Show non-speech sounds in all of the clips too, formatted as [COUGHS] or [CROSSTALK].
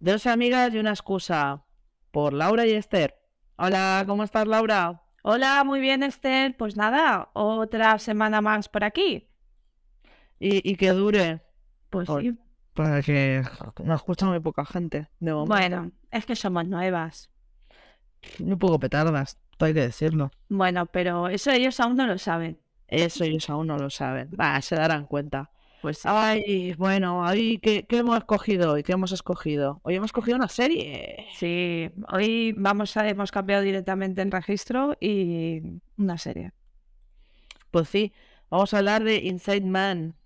Dos amigas y una excusa. Por Laura y Esther. Hola, ¿cómo estás, Laura? Hola, muy bien, Esther. Pues nada, otra semana más por aquí. Y, y que dure. Pues Por- sí. Para que nos escucha muy poca gente. De momento. Bueno, es que somos nuevas. Un poco petardas, hay que decirlo. Bueno, pero eso ellos aún no lo saben. Eso ellos aún no lo saben. Va, se darán cuenta. Pues sí. Ay, bueno, ahí, ¿qué, qué hemos escogido hoy? ¿Qué hemos escogido? Hoy hemos escogido una serie. Sí, hoy vamos a, hemos cambiado directamente en registro y una serie. Pues sí, vamos a hablar de Inside Man.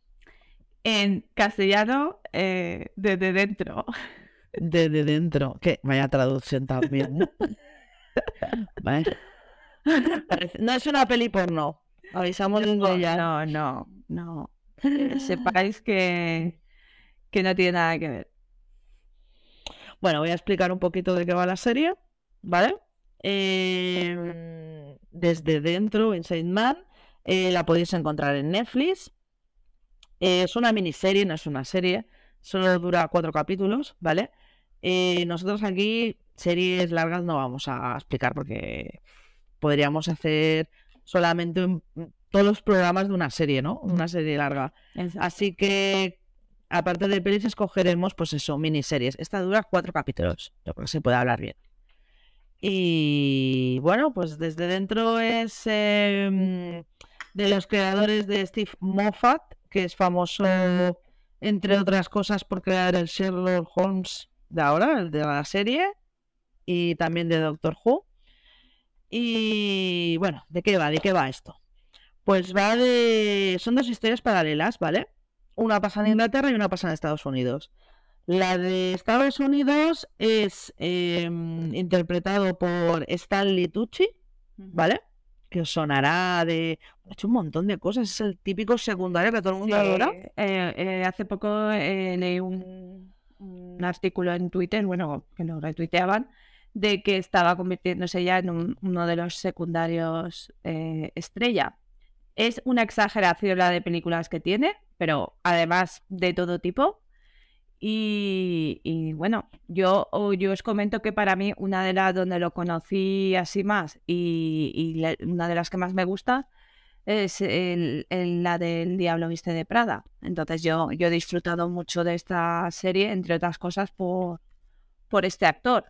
En castellano, eh, desde dentro. Desde dentro. Que vaya traducción también. [LAUGHS] ¿no? Vale. No es una peli porno. Avisamos desde ya. No, no, no. Sepáis que, que no tiene nada que ver. Bueno, voy a explicar un poquito de qué va la serie, ¿vale? Eh, desde dentro, Inside Man, eh, la podéis encontrar en Netflix. Eh, es una miniserie, no es una serie, solo dura cuatro capítulos, ¿vale? Eh, nosotros aquí series largas no vamos a explicar porque podríamos hacer solamente un- todos los programas de una serie, ¿no? Una serie larga. Así que, aparte de pelis, escogeremos, pues eso, miniseries. Esta dura cuatro capítulos. Yo creo que se puede hablar bien. Y bueno, pues desde dentro es em, de los creadores de Steve Moffat, que es famoso, entre otras cosas, por crear el Sherlock Holmes de ahora, el de la serie, y también de Doctor Who. Y bueno, ¿de qué va? ¿De qué va esto? Pues va de... Son dos historias paralelas, ¿vale? Una pasa en Inglaterra y una pasa en Estados Unidos. La de Estados Unidos es em, interpretado por Stanley Tucci, ¿vale? Que os sonará de... Ha hecho un montón de cosas, es el típico secundario que todo el mundo adora. Eh, eh, hace poco eh, leí un, un artículo en Twitter, bueno, que lo retuiteaban, de que estaba convirtiéndose ya en un- uno de los secundarios eh, estrella. Es una exageración la de películas que tiene, pero además de todo tipo. Y, bueno, yo, yo os comento que para mí una de las donde lo conocí así más y, una de las que más me gusta es la del Diablo Viste de Prada. Entonces yo, yo he disfrutado mucho de esta serie, entre otras cosas, por, por este actor,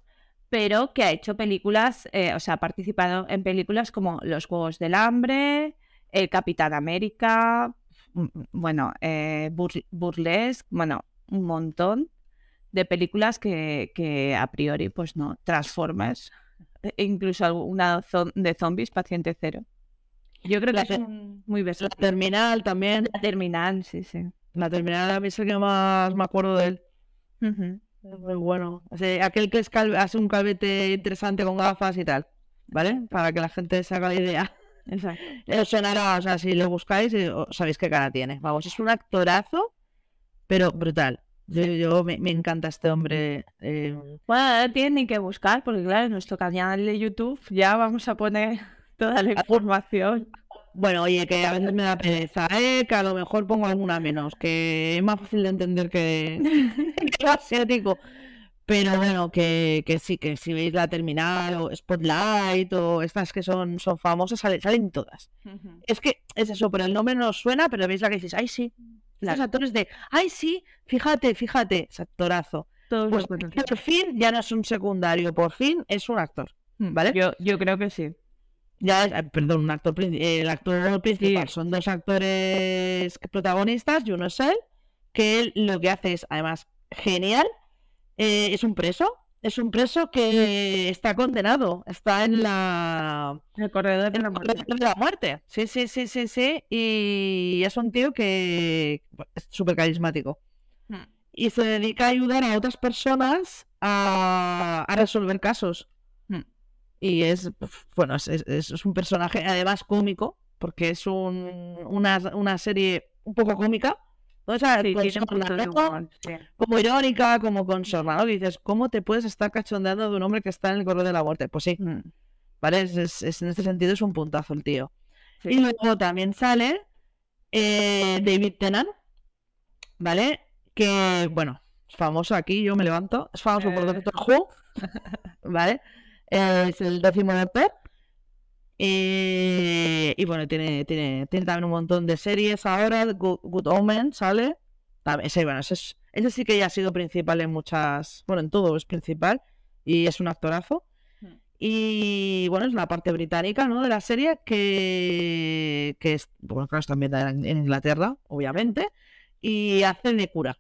pero que ha hecho películas, eh, o sea, ha participado en películas como Los Juegos del Hambre, El Capitán América, mm, bueno, eh, Bur- Burlesque, bueno, un montón de películas que, que a priori, pues no, Transformers, e incluso alguna zo- de zombies, Paciente Cero. Yo creo que La es un- muy La versátil. terminal también. La terminal, sí, sí. La terminal a mí es el que más me acuerdo de él. Muy bueno. O sea, aquel que es hace un calvete interesante con gafas y tal. ¿Vale? Para que la gente se haga la idea. Exacto. Le sonará, o sea, si le buscáis, eh, sabéis qué cara tiene. Vamos, es un actorazo, pero brutal. Yo, yo me, me encanta este hombre. eh, Bueno, no tienen ni que buscar, porque claro, en nuestro canal de YouTube ya vamos a poner [LAUGHS] toda la información. Bueno, oye, que a veces me da pereza, ¿eh? Que a lo mejor pongo alguna menos, que es más fácil de entender que, [LAUGHS] que asiático. Pero bueno, que, que sí, que si veis la terminal o Spotlight o estas que son, son famosas, salen, salen todas. Es que es eso, pero el nombre no os suena, pero veis la que dices, ay sí. Los actores de, ay sí, fíjate, fíjate, es actorazo. Todos Pues por fin ya no es un secundario, por fin es un actor. ¿Vale? Yo, yo creo que sí. Ya, es- eh, perdón, un actor, el actor principal. Son dos actores protagonistas y uno es él, que él lo que hace es, además, genial. Eh, es un preso, es un preso que está condenado, está en la El corredor de en la el muerte. corredor de la muerte. Sí, sí, sí, sí, sí. Y es un tío que es súper carismático. Mm. Y se dedica a ayudar a otras personas a, a resolver casos. Mm. Y es, bueno, es, es- es un personaje además cómico, porque es un, una, una serie un poco cómica. ¿No? O sea, Sí, con tiene un punto de sorna, ¿no? humor, sí. como irónica, como con sorna, ¿no? Que dices, ¿cómo te puedes estar cachondeando de un hombre que está en el corredor de la muerte? Pues sí, Mm, ¿vale? Es, es- es- en este sentido es un puntazo el tío. sí. Y luego también sale eh, David Tennant, ¿vale? Que, bueno, Es famoso aquí, yo me levanto. Es famoso por Doctor Who. ¿Vale? [LAUGHS] Es el décimo de Pep. Y, y bueno, tiene, tiene, tiene también un montón de series ahora. Good, Good Omen sale. También, ese, bueno, ese, es- ese sí que ya ha sido principal en muchas. Bueno, en todo es principal. Y es un actorazo. Hmm. Y bueno, es la parte británica, ¿no? De la serie que, que es, bueno, claro, está ambientada en, en Inglaterra, obviamente, y hace de cura.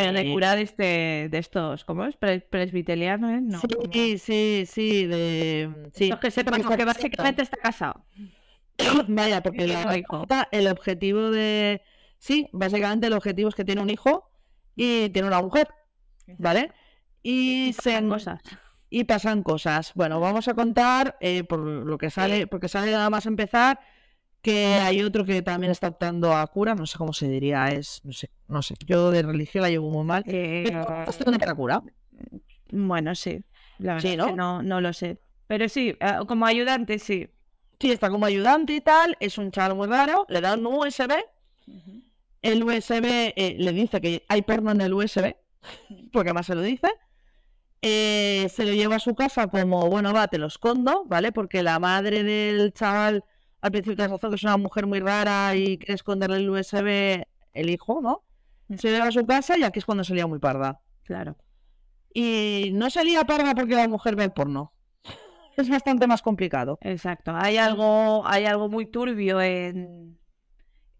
Pero de cura de, este, de estos, ¿cómo es? Pre- presbiteriano, ¿eh? No, Sí, sí, sí, de... Sí. Que sepan que básicamente está casado. [COUGHS] Vaya, porque Y la hijo. el objetivo de... Sí, básicamente el objetivo es que tiene un hijo y tiene una mujer, ¿vale? Y se Pasan cosas. y pasan cosas. Bueno, vamos a contar eh, por lo que sale, porque sale nada más empezar que hay otro que también está optando a cura, no sé cómo se diría, es, no sé, no sé, yo de religión la llevo muy mal. Eh, Pero esto para cura. bueno, sí. La verdad Sí, es ¿no? que no, no lo sé. Pero sí, eh, como ayudante, sí. Sí, está como ayudante y tal, es un chaval muy raro, le da un USB, el USB eh, le dice que hay porno en el USB, porque más se lo dice. Eh, se lo lleva a su casa como, bueno, va, te lo escondo, ¿vale? Porque la madre del chaval al principio tienes razón que es una mujer muy rara y quiere esconderle el USB el hijo, ¿no? Se lleva a su casa y aquí es cuando salía muy parda. Claro. Y no salía parda porque la mujer ve porno. [LAUGHS] Es bastante más complicado. Exacto. Hay algo, hay algo muy turbio en,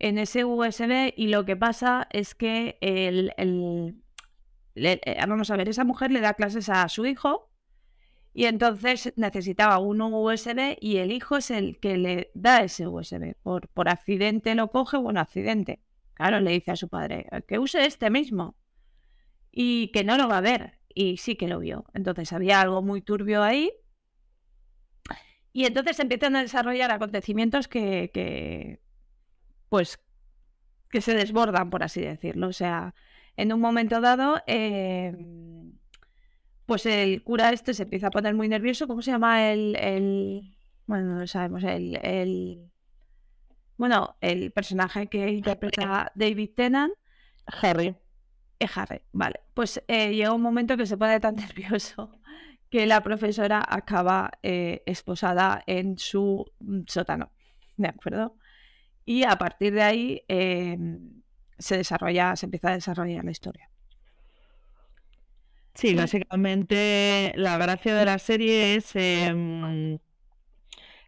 en ese USB y lo que pasa es que el, el- le- eh, vamos a ver, esa mujer le da clases a su hijo y entonces necesitaba un USB y el hijo es el que le da ese USB. Por, por accidente lo coge, bueno, accidente. Claro, le dice a su padre que use este mismo y que no lo va a ver. Y sí que lo vio. Entonces había algo muy turbio ahí y entonces empiezan a desarrollar acontecimientos que, que, pues, que se desbordan, por así decirlo. O sea, en un momento dado, eh, pues el cura este se empieza a poner muy nervioso. ¿Cómo se llama el, el... bueno, no lo sabemos, el, el, bueno, el personaje que interpreta David Tennant Harry. es Harry, vale. Pues eh, llega un momento que se pone tan [LAUGHS] nervioso que la profesora acaba eh, esposada en su sótano, ¿de acuerdo? Y a partir de ahí eh, se desarrolla, se empieza a desarrollar la historia. Sí, Mm. básicamente la gracia de la serie es em,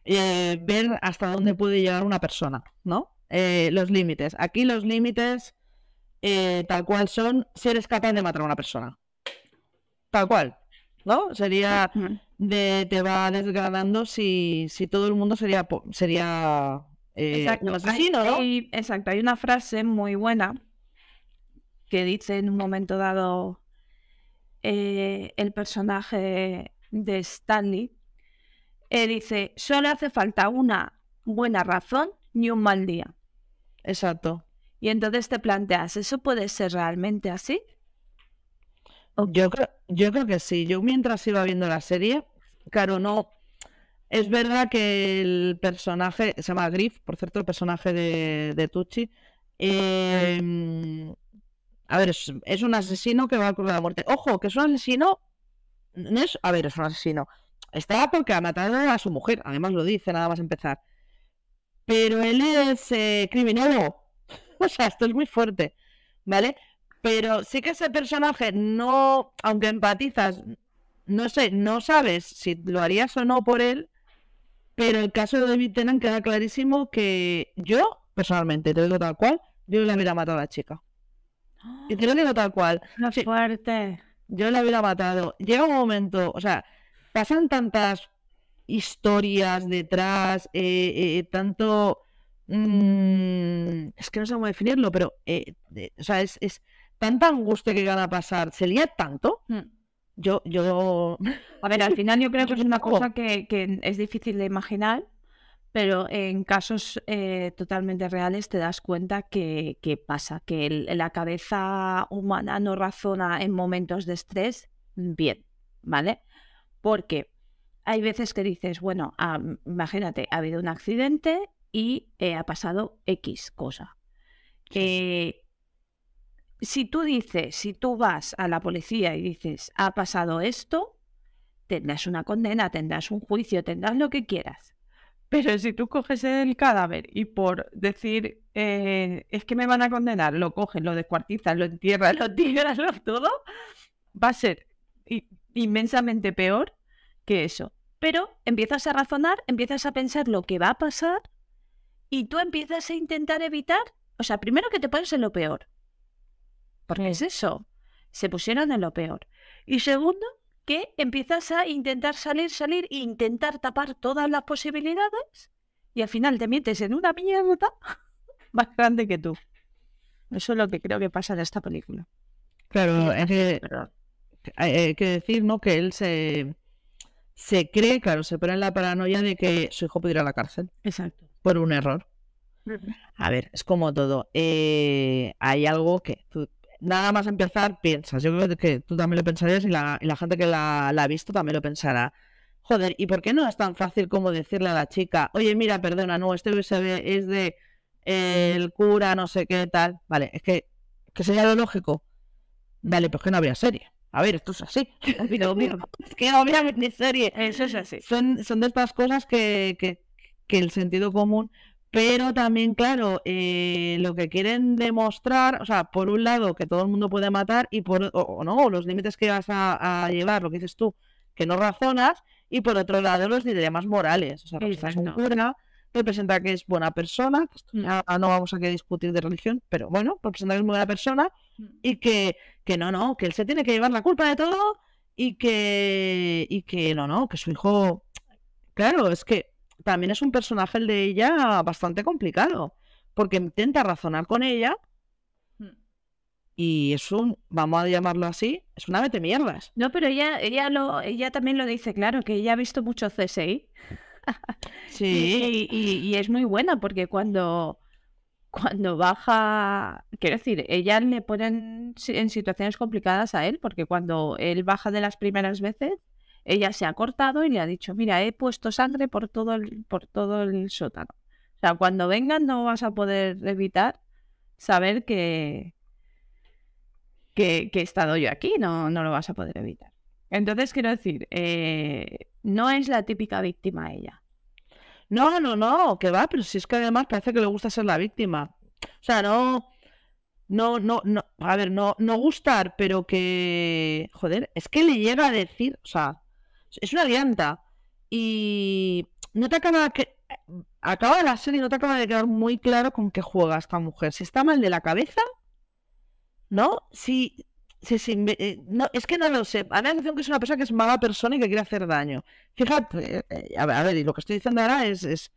eh, ver hasta dónde puede llegar una persona, ¿no? Eh, los límites. Aquí los límites, eh, tal cual son, si eres capaz de matar a una persona. Tal cual, ¿no? Sería de te va desgranando si, si todo el mundo sería sería eh, Exacto. un asesino, ¿no? hay- exacto, hay una frase muy buena que dice en un momento dado el personaje de Stanley. Eh, dice, solo hace falta una buena razón y un mal día. Exacto. Y entonces te planteas, ¿eso puede ser realmente así? Yo creo, yo creo que sí. Yo mientras iba viendo la serie, claro, no. Es verdad que el personaje, se llama Griff, por cierto, el personaje de, de Tucci. eh, a ver, es, es un asesino que va a ocurrir la muerte. Ojo, que es un asesino. No es, a ver, es un asesino. Está porque ha matado a su mujer, además lo dice nada más empezar. Pero él es eh, criminólogo. [LAUGHS] O sea, esto es muy fuerte, ¿vale? Pero sí que ese personaje no, aunque empatizas, no sé, no sabes si lo harías o no por él, pero el caso de David Tennant queda clarísimo que yo, personalmente, te lo digo tal cual, yo le hubiera matado a la chica. Y te lo digo tal cual, ¡Qué Sí. fuerte! yo la hubiera matado. Llega un momento, o sea, pasan tantas historias detrás, eh, eh, tanto... mm, es que no sé cómo definirlo, pero, eh, de- o sea, es, es tanta angustia que gana pasar, se lía tanto, Hmm. yo, yo... A ver, al final yo creo que es [LAUGHS] una cosa que, que es difícil de imaginar, pero en casos eh, totalmente reales te das cuenta que, que pasa, que el- la cabeza humana no razona en momentos de estrés bien, ¿vale? Porque hay veces que dices, bueno, ah, imagínate, ha habido un accidente y eh, ha pasado X cosa. Eh, si tú dices, si tú vas a la policía y dices, ha pasado esto, tendrás una condena, tendrás un juicio, tendrás lo que quieras. Pero si tú coges el cadáver y por decir, eh, es que me van a condenar, lo cogen, lo descuartizan, lo entierran, [LAUGHS] lo tiran, lo todo, va a ser inmensamente peor que eso. Pero empiezas a razonar, empiezas a pensar lo que va a pasar y tú empiezas a intentar evitar, o sea, primero que te pones en lo peor. Porque es eso, se pusieron en lo peor. Y segundo, que empiezas a intentar salir, salir e intentar tapar todas las posibilidades y al final te metes en una mierda [LAUGHS] más grande que tú. Eso es lo que creo que pasa en esta película. Claro, es que hay que decir, ¿no? Que él se, se cree, claro, se pone en la paranoia de que su hijo pudiera ir a la cárcel. Exacto. Por un error. A ver, es como todo. Eh, hay algo que nada más empezar piensas. Yo creo que tú también lo pensarías y la, gente que la, ha visto también lo pensará. Joder, ¿y por qué no es tan fácil como decirle a la chica, oye, mira, perdona, no, este USB es de el cura, no sé qué tal? Vale, es que, que sería lo lógico. Vale, pues que no habría serie. A ver, esto es así. [LAUGHS] es que obviamente serie. Eso es así. Son, son de estas cosas que, que, que el sentido común pero también, claro, eh, lo que quieren demostrar, o sea, por un lado, que todo el mundo puede matar, y por, o, no, los límites que vas a, llevar, lo que dices tú, que no razonas, y por otro lado, los dilemas morales. O sea, es un cura, representa que es buena persona, mm. no vamos a que discutir de religión, pero bueno, representa que es buena persona, mm. y que, que no, no, que él se tiene que llevar la culpa de todo, y que, y que no, no, que su hijo, claro, es que también es un personaje el de ella bastante complicado, porque intenta razonar con ella hmm. y es un, vamos a llamarlo así, es una mete mierdas. No, pero ella, ella lo, ella también lo dice, claro, que ella ha visto mucho CSI. Sí. Y, es muy buena porque cuando, cuando baja, quiero decir, ella le ponen en situaciones complicadas a él, porque cuando él baja de las primeras veces, ella se ha cortado y le ha dicho, mira, he puesto sangre por todo el, por todo el sótano. O sea, cuando vengan no vas a poder evitar saber que, que, he estado yo aquí, no, no lo vas a poder evitar. Entonces, quiero decir, eh, no es la típica víctima ella. No, no, no, que va, pero si es que además parece que le gusta ser la víctima. O sea, no, no, no, no, a ver, no, no gustar, pero que, joder, es que le llega a decir, o sea, es una alianta. Y no te acaba que acaba la serie no te acaba de quedar muy claro con qué juega esta mujer. Si está mal de la cabeza, ¿no? Si, eh, no, es que no lo sé. A mí me da la impresión que es una persona que es mala persona y que quiere hacer daño. Fíjate, eh, a, ver, y lo que estoy diciendo ahora es, es,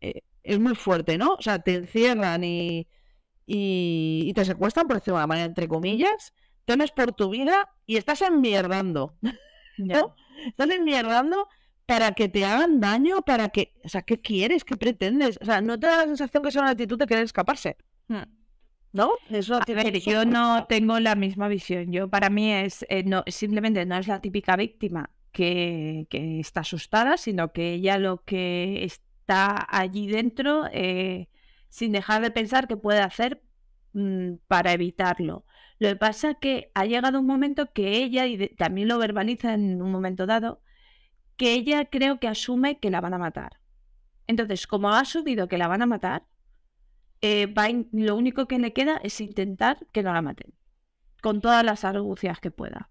eh, es muy fuerte, ¿no? O sea, te encierran y, y, te secuestran, por decirlo de una manera, entre comillas, temes por tu vida y estás enmierdando. [LAUGHS] ¿no? Estás enmierdando para que te hagan daño, para que, o sea, ¿qué quieres? ¿Qué pretendes? O sea, no te da la sensación que es una actitud de querer escaparse. Hmm. ¿No? Eso a ver, yo no tengo la misma visión. Yo para mí es eh, no simplemente no es la típica víctima que, que, está asustada, sino que ella lo que está allí dentro eh, sin dejar de pensar que puede hacer mm, para evitarlo. Lo que pasa es que ha llegado un momento que ella, y también lo verbaliza en un momento dado, que ella creo que asume que la van a matar. Entonces, como ha asumido que la van a matar, eh, lo único que le queda es intentar que no la maten, con todas las argucias que pueda.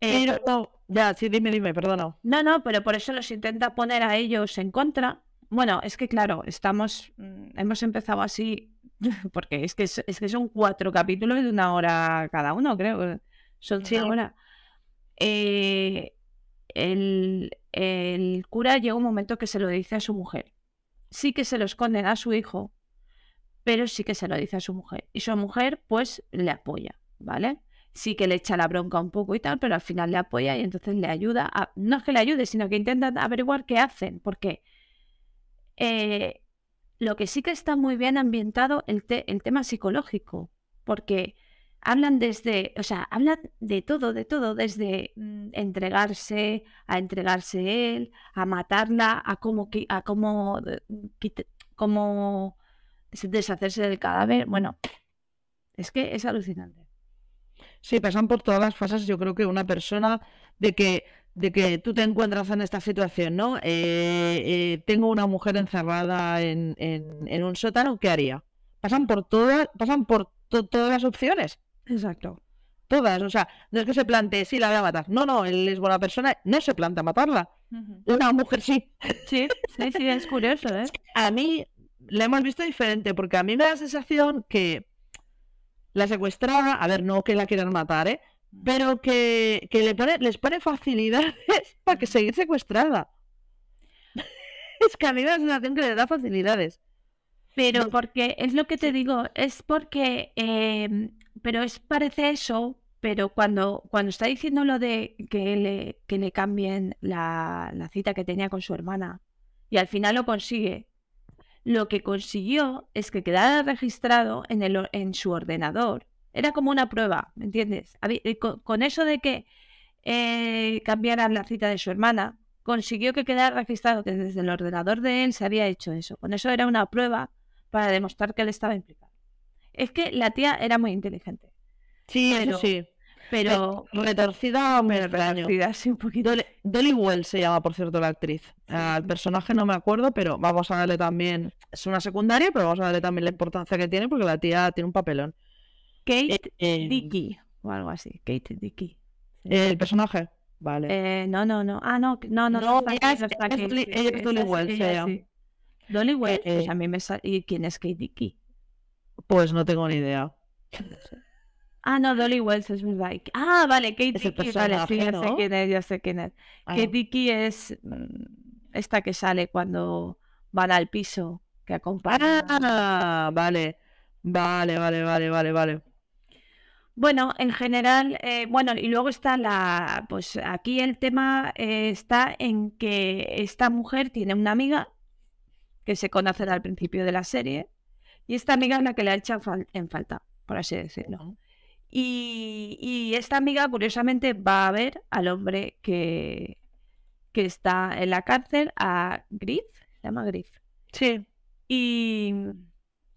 Eh, pero, ya, sí, dime, dime, perdona. No, no, pero por eso los intenta poner a ellos en contra. Bueno, es que claro, estamos, mm, hemos empezado así [LAUGHS] porque es que, es, que son cuatro capítulos de una hora cada uno, creo. Son sí. eh, el, el, cura llega un momento que se lo dice a su mujer. Sí que se lo esconden a su hijo, pero sí que se lo dice a su mujer. Y su mujer, pues, le apoya, ¿vale? Sí que le echa la bronca un poco y tal, pero al final le apoya y entonces le ayuda. No es que le ayude, sino que intentan averiguar qué hacen. Porque eh, lo que sí que está muy bien ambientado el, el tema psicológico, porque hablan desde, o sea, hablan de todo, de todo, desde mm, entregarse, a entregarse él, a matarla, a cómo, a cómo, cómo deshacerse del cadáver. Bueno, Es que es alucinante. Sí, pasan por todas las fases. Yo creo que una persona de que, de que tú te encuentras en esta situación, ¿no? Eh, eh, tengo una mujer encerrada en, en, en, un sótano, ¿qué haría? Pasan por todas, pasan por todas las opciones. Exacto. Todas, o sea, no es que se plantee, sí, la voy a matar. No, no, él es buena persona, no se plantea matarla. Una mujer sí. Sí, sí, sí, es curioso, ¿eh? [LAUGHS] A mí la hemos visto diferente, porque a mí me da la sensación que la secuestrada, a ver, no que la quieran matar, ¿eh? Pero que, que le pone, les pone facilidades [LAUGHS] para que seguir secuestrada. [LAUGHS] es que a mí me da la sensación que le da facilidades. Pero porque, es lo que te digo, es porque, eh, pero es parece eso, pero cuando, cuando está diciendo lo de que le, que le cambien la, la cita que tenía con su hermana y al final lo consigue, lo que consiguió es que quedara registrado en, el, en su ordenador. Era como una prueba, ¿me entiendes? Eh, con, con eso de que eh, cambiaran la cita de su hermana, consiguió que quedara registrado que desde el ordenador de él se había hecho eso. Con eso era una prueba para demostrar que él estaba implicado. Es que la tía era muy inteligente. Sí, pero, eso sí. Pero retorcida me retorcida, sí, un poquito. Dolly, Dolly Well se llama, por cierto, la actriz. Al personaje no me acuerdo, pero vamos a darle también. Es una secundaria, pero vamos a darle también la importancia que tiene porque la tía tiene un papelón. Kate eh, eh, Dickey o algo así. Kate Dickey. ¿El personaje? Vale. Eh, no, no, no. Ah, no, no, no. no ella es, Dolly, es Dolly Well, se llama. Dolly Well, pues a mí me sale. ¿Y quién es Kate Dickey? Pues no tengo ni idea. Ah, no, Dolly Wells es verdad. Ah, vale, Kate es Dickey, vale, sí, ya sé quién es, ya sé quién es. Ah. Kate Dickey es mm, esta que sale cuando van al piso, que acompaña. Ah, vale, vale, vale, vale, vale, vale. Bueno, en general, eh, bueno, y luego está la, pues aquí el tema eh, está en que esta mujer tiene una amiga que se conocen al principio de la serie, y esta amiga es la que le ha echado en falta, por así decirlo. Y, esta amiga, curiosamente, va a ver al hombre que, que está en la cárcel, a Griff, se llama Griff. Sí. Y,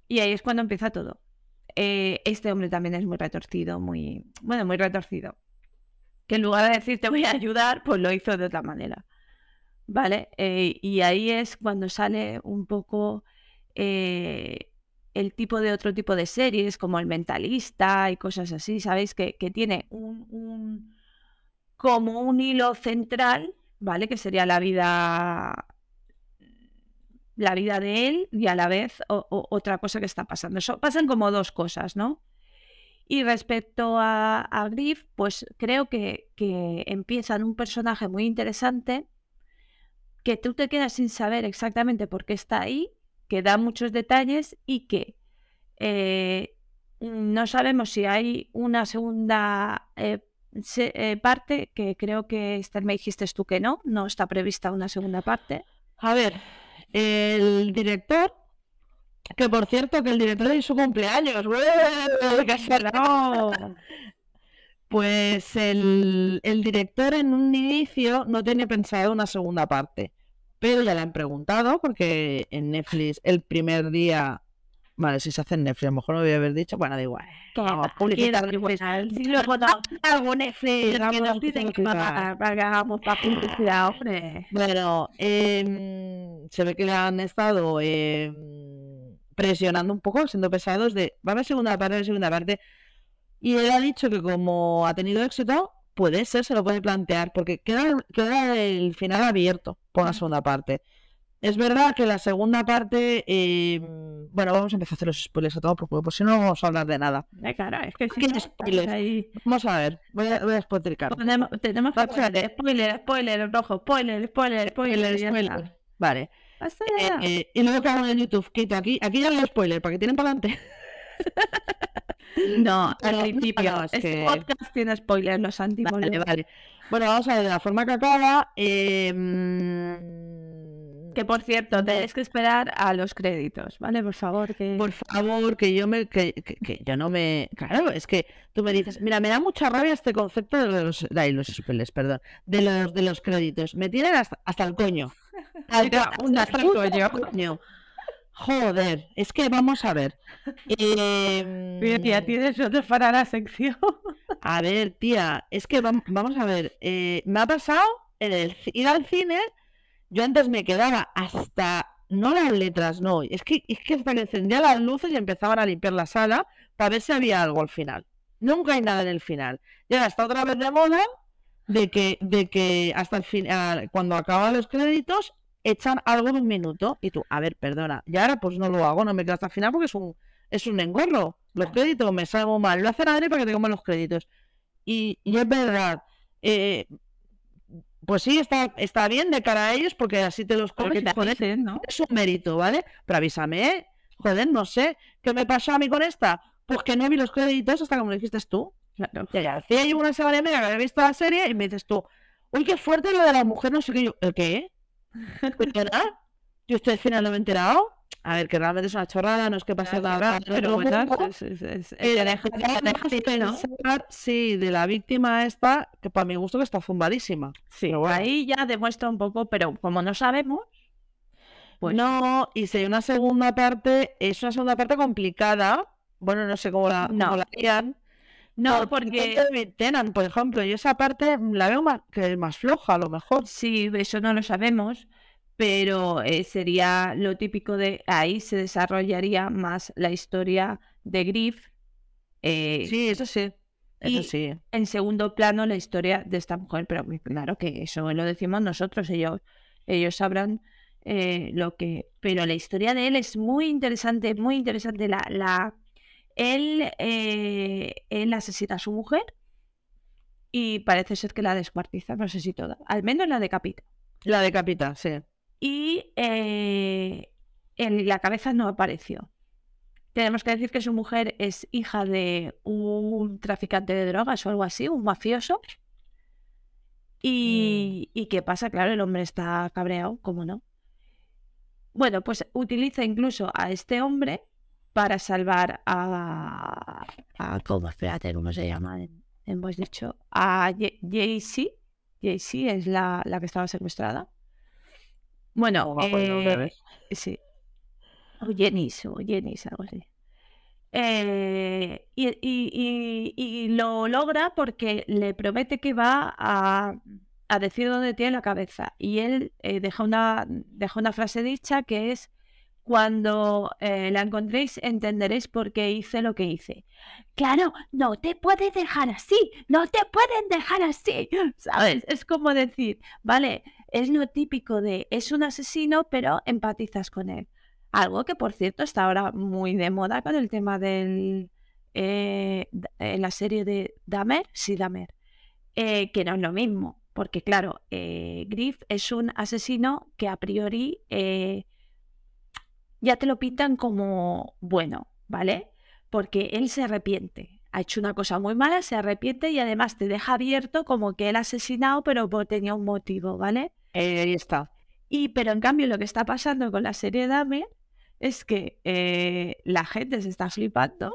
y ahí es cuando empieza todo. Eh, este hombre también es muy retorcido, muy, bueno, muy retorcido. Que en lugar de decir te voy a ayudar, pues lo hizo de otra manera. ¿Vale? Eh, y ahí es cuando sale un poco eh, el tipo de otro tipo de series, como El Mentalista y cosas así, ¿sabéis? Que, que tiene un, como un hilo central, ¿vale? Que sería la vida la vida de él y a la vez otra cosa que está pasando. Eso, pasan como dos cosas, ¿no? Y respecto a, a Griff, pues creo que, que empieza en un personaje muy interesante que tú te quedas sin saber exactamente por qué está ahí que da muchos detalles y que eh, no sabemos si hay una segunda eh, eh, parte, que creo que Esther me dijiste tú que no, no está prevista una segunda parte. A ver, el director, que por cierto, que el director de su cumpleaños, [LAUGHS] pues el, el director en un inicio no tenía pensado una segunda parte pero ya le han preguntado porque en Netflix el primer día Vale, si se hace en Netflix, a lo mejor no voy a haber dicho, bueno, da igual. Vamos, publicidad Netflix. Si luego no, [LAUGHS] algo Netflix, que nos piden que hagamos para publicidad, hombre. Bueno, eh, se ve que le han estado eh, presionando un poco, siendo pesados de, va a haber segunda parte, segunda parte. Y él ha dicho que como ha tenido éxito, puede ser, se lo puede plantear, porque queda, queda el final abierto por la segunda parte. Es verdad que la segunda parte, eh, bueno, vamos a empezar a hacer los spoilers a todo, porque por si no vamos a hablar de nada. De cara, es que si no, spoilers? Ahí... Vamos a ver, voy a, voy a explicar. Tenemos, tenemos que spoiler, spoiler, spoiler, rojo, spoiler, spoiler, spoiler, spoiler. Vale. Eh, eh, y luego que hago en YouTube, quito aquí, aquí ya veo spoiler, para que tienen para adelante. [LAUGHS] No, al principio. este que... podcast tiene spoilers, los antiguos. Vale, vale. Bueno, vamos a ver, de la forma que acaba. Eh... Que por cierto, tenéis que esperar a los créditos, ¿vale? Por favor, que. Por favor, que yo me. Que, que, que yo no me. Claro, es que tú me dices, mira, me da mucha rabia este concepto de los. Ay, los spoilers, perdón. De los, de los créditos. Me tienen hasta, hasta el coño. [LAUGHS] Hasta, hasta, hasta el coño. Joder, es que vamos a ver. [LAUGHS] Mira, tía, Em, tienes otro para la sección. [LAUGHS] a ver, tía, es que vam- vamos a ver. eh, me ha pasado en el ir al cine. Yo antes me quedaba hasta. No las letras, no. Es que, es que hasta que encendía las luces y empezaban a limpiar la sala para ver si había algo al final. Nunca hay nada en el final. Y ahora está otra vez de moda de que, de que hasta el final, cuando acaban los créditos, echan algo de un minuto. Y tú, a ver, perdona. Y ahora pues no lo hago, no me quedo hasta el final porque es un, es un engorro. Los créditos me salgo mal. Lo hacen adrede para que te coman los créditos. Y, y es verdad. eh, pues sí, está, está bien de cara a ellos porque así te los comes te joder, es un mérito, ¿vale? Pero avísame, ¿eh? Joder, no sé. ¿Qué me pasa a mí con esta? Pues que no vi los créditos hasta lo dijiste tú. Claro. Hacía yo una semana y media que había visto la serie y me dices tú, uy, qué fuerte lo de la mujer, no sé qué. Yo, ¿el qué? ¿Perdona? Yo estoy al final no me he enterado. A ver, que realmente es una chorrada, no es que pase nada. pero sí, de la víctima esta, que para mi gusto que está zumbadísima. Sí, Pero bueno. ahí ya demuestra un poco, pero como no sabemos, pues No, y si hay una segunda parte, es una segunda parte complicada. Bueno, no sé cómo la, cómo la harían. No, porque Tennant, por ejemplo, yo esa parte la veo más, que es más floja, a lo mejor. sí, eso no lo sabemos, pero eh, sería lo típico de ahí se desarrollaría más la historia de Griff. eh, Sí, eso sí. Eso y- sí. en segundo plano la historia de esta mujer, pero claro que eso lo decimos nosotros, ellos, ellos sabrán eh, lo que... Pero la historia de él es muy interesante, muy interesante. La, la... Él, eh, él asesina a su mujer y parece ser que la descuartiza, no sé si toda, al menos la decapita. La decapita, sí. Y eh, en la cabeza no apareció. Tenemos que decir que su mujer es hija de un traficante de drogas o algo así, un mafioso. Y, ¿y qué pasa? Claro, el hombre está cabreado, ¿cómo no? Bueno, pues utiliza incluso a este hombre para salvar a... a ¿Cómo? Espérate, ¿cómo se llama? en- Hemos dicho a Jaycee. Jaycee es la, la que estaba secuestrada. Bueno, eh. Sí. O Jenis, o Jenis, algo así. Eh, y, y- y- y lo logra porque le promete que va a, a decir dónde tiene la cabeza. Y él eh, deja una, deja una frase dicha que es, cuando eh, la encontréis entenderéis por qué hice lo que hice. Claro, no te puedes dejar así, no te pueden dejar así, ¿sabes? Es como decir, vale, es lo típico de es un asesino, pero empatizas con él. Algo que, por cierto, está ahora muy de moda con el tema del d- eh, la serie de Dahmer, sí, Dahmer, eh, que no es lo mismo, porque claro, eh, Griff es un asesino que a priori ya te lo pintan como bueno, ¿vale? Porque él se arrepiente. Ha hecho una cosa muy mala, se arrepiente y además te deja abierto como que él ha asesinado, pero tenía un motivo, ¿vale? Eh, ahí está. Y pero en cambio lo que está pasando con la serie Dahmer es que eh, la gente se está flipando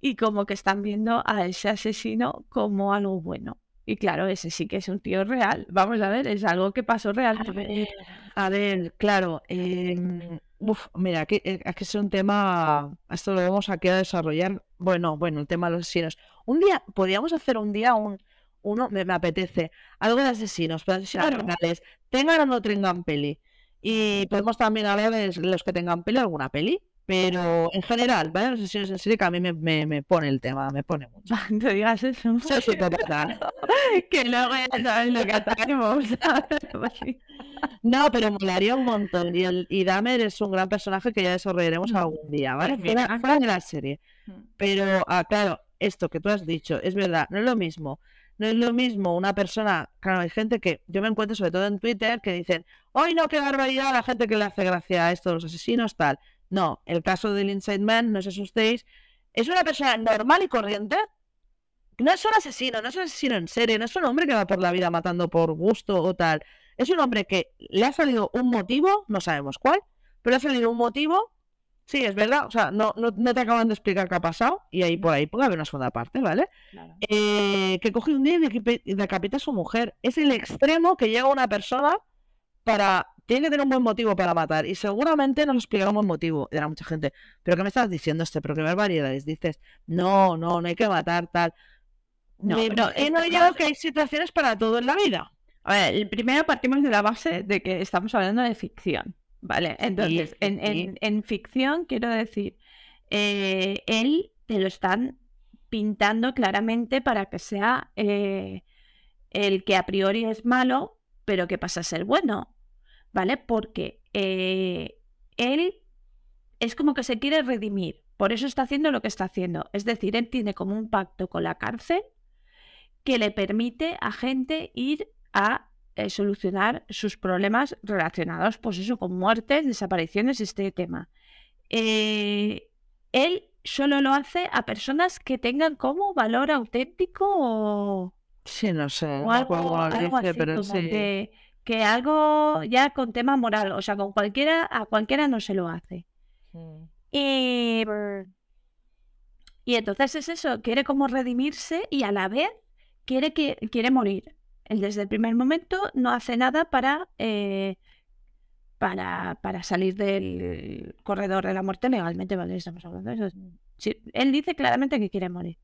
y como que están viendo a ese asesino como algo bueno. Y claro, ese sí que es un tío real. Vamos a ver, es algo que pasó A ver, a ver, claro. em, uf, mira, aquí, eh, aquí es un tema. Esto lo vamos aquí a desarrollar. Bueno, bueno, el tema de los asesinos. Un día, podríamos hacer un día un. Uno, me, me apetece. Algo de asesinos, pero asesinos Claro. reales. Tengan o no tengan peli. Y podemos también hablar de los que tengan peli, alguna peli. Pero en general, ¿vale? Los asesinos en serie que a mí me, me, me pone el tema, me pone [LAUGHS] mucho. No digas eso. Soy [LAUGHS] que luego ya sabes lo que atacamos. [LAUGHS] No, pero molaría un montón. Y, el, y Dahmer es un gran personaje que ya desarrollaremos algún día, ¿vale? Fuera, fuera de la serie. Pero, ah, claro, esto que tú has dicho, es verdad, no es lo mismo. No es lo mismo una persona, claro, hay gente que yo me encuentro sobre todo en Twitter que dicen, ¡ay no, qué barbaridad! a La gente que le hace gracia a esto, los asesinos, tal. No, el caso del Inside Man, no os asustéis, es una persona normal y corriente. No es un asesino, no es un asesino en serie, no es un hombre que va por la vida matando por gusto o tal. Es un hombre que le ha salido un motivo, no sabemos cuál, pero le ha salido un motivo. Sí, es verdad, o sea, no, no, no te acaban de explicar qué ha pasado y ahí por ahí puede haber una segunda parte, ¿vale? Eh, que coge un día y decapi- y decapita a su mujer. Es el extremo que llega una persona para, tiene que tener un buen motivo para matar. Y seguramente nos explicará un buen motivo. Era mucha gente. ¿Pero qué me estás diciendo este? ¿Pero qué barbaridades? Dices, no, no, no hay que matar, tal. No, Me- pero he es notado que hay situaciones para todo en la vida. A ver, primero partimos de la base de que estamos hablando de ficción, ¿vale? Entonces, sí. en- en ficción, quiero decir, eh, él te lo están pintando claramente para que sea eh, el que a priori es malo, pero que pasa a ser bueno, ¿vale? Porque eh, él es como que se quiere redimir, por eso está haciendo lo que está haciendo. Es decir, él tiene como un pacto con la cárcel que le permite a gente ir a eh, solucionar sus problemas relacionados, pues eso, con muertes, desapariciones, este tema. Eh, él solo lo hace a personas que tengan como valor auténtico o, Sí, no sé. o algo, así, pero sí. Que algo ya con tema moral, o sea, con cualquiera, a cualquiera no se lo hace. Mm. Y, y entonces es eso, quiere como redimirse y a la vez quiere, que, quiere morir. Él desde el primer momento no hace nada para, eh, para, para salir del corredor de la muerte legalmente, ¿vale? Estamos hablando de eso. Sí, él dice claramente que quiere morir.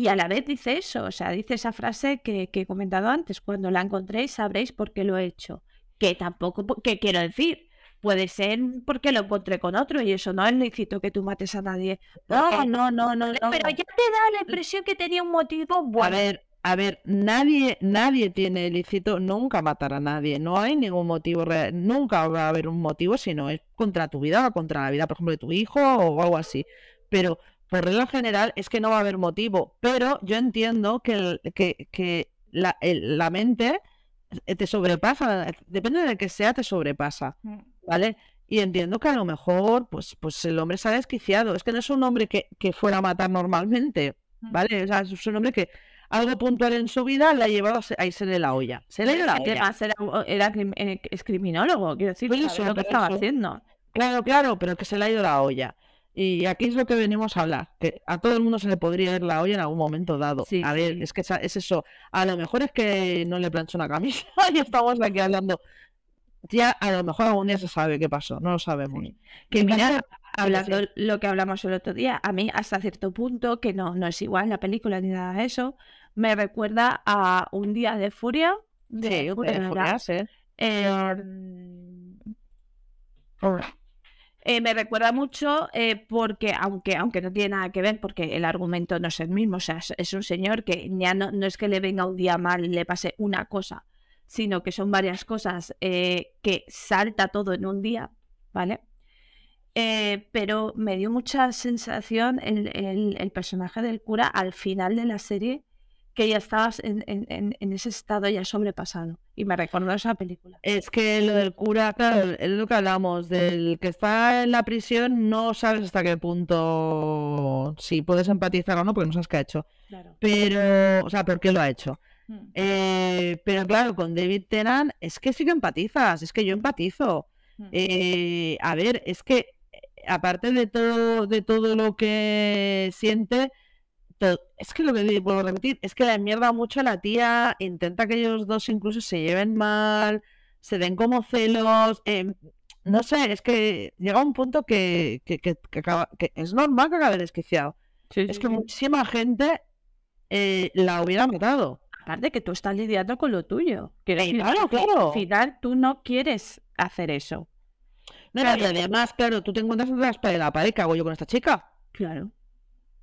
Y a la vez dice eso, o sea, dice esa frase que, que he comentado antes, cuando la encontréis sabréis por qué lo he hecho. Que tampoco, que quiero decir, puede ser porque lo encontré con otro y eso no es lícito que tú mates a nadie. No, no, no, no, no. Pero ya te da la impresión que tenía un motivo A bueno. ver, a ver, nadie, nadie tiene ilícito nunca matar a nadie. No hay ningún motivo real. Nunca va a haber un motivo si no es contra tu vida o contra la vida, por ejemplo, de tu hijo o algo así. Pero por regla general es que no va a haber motivo. Pero yo entiendo que, el- que, que la, el- la mente eh, te sobrepasa. Depende de que sea, te sobrepasa. ¿Vale? Y entiendo que a lo mejor, pues, pues el hombre se ha desquiciado. Es que no es un hombre que, que fuera a matar normalmente, ¿vale? O sea, es un hombre que algo puntual en su vida le ha llevado a, se- a irse de la olla. Se le ha ido la olla. Era, era crim- eh, es criminólogo, quiero decir, Pues eso, lo que estaba eso. haciendo. Claro, claro, pero que se le ha ido la olla. Y aquí es lo que venimos a hablar, que a todo el mundo se le podría ir la olla en algún momento dado. Sí, a ver, sí. es que es eso. A lo mejor es que no le planchó una camisa [LAUGHS] y estamos aquí hablando. Ya a lo mejor algún día se sabe qué pasó, no lo sabemos. Sí. Que mira, hablando lo que hablamos el otro día, a mí hasta cierto punto, que no, no es igual la película ni nada de eso, me recuerda a Un día de furia. de Sí, Furia, de. Furias, ¿eh? Eh, eh, me recuerda mucho eh, porque, aunque, aunque no tiene nada que ver, porque el argumento no es el mismo, o sea, es, un señor que ya no, no es que le venga un día mal y le pase una cosa, sino que son varias cosas eh, que salta todo en un día, ¿vale? Pero me dio mucha sensación el- el personaje del cura al final de la serie que ya estabas en, en- ese estado ya sobrepasado. Y me recordó esa película. Es que lo del cura, claro, es lo que hablamos, del que está en la prisión, no sabes hasta qué punto si puedes empatizar o no, porque no sabes qué ha hecho. Claro. Pero, o sea, ¿por qué lo ha hecho? Eh, pero claro, con David Tennant es que sí que empatizas, es que yo empatizo. Eh, a ver, es que eh, aparte de todo, de todo lo que siente, to- es que lo que vuelvo a repetir, es que la mierda mucho a la tía, intenta que ellos dos incluso se lleven mal, se den como celos, eh, no sé, es que llega un punto que, que, que- que acaba- que es normal que acabe desquiciado. Sí, Es sí, que sí. muchísima gente eh, la hubiera matado. Aparte que tú estás lidiando con lo tuyo. Eh, decir, claro, claro. Al final tú no quieres hacer eso. No, y además, claro, tú te encuentras entre la espada y la pared, ¿qué hago yo con esta chica? Claro.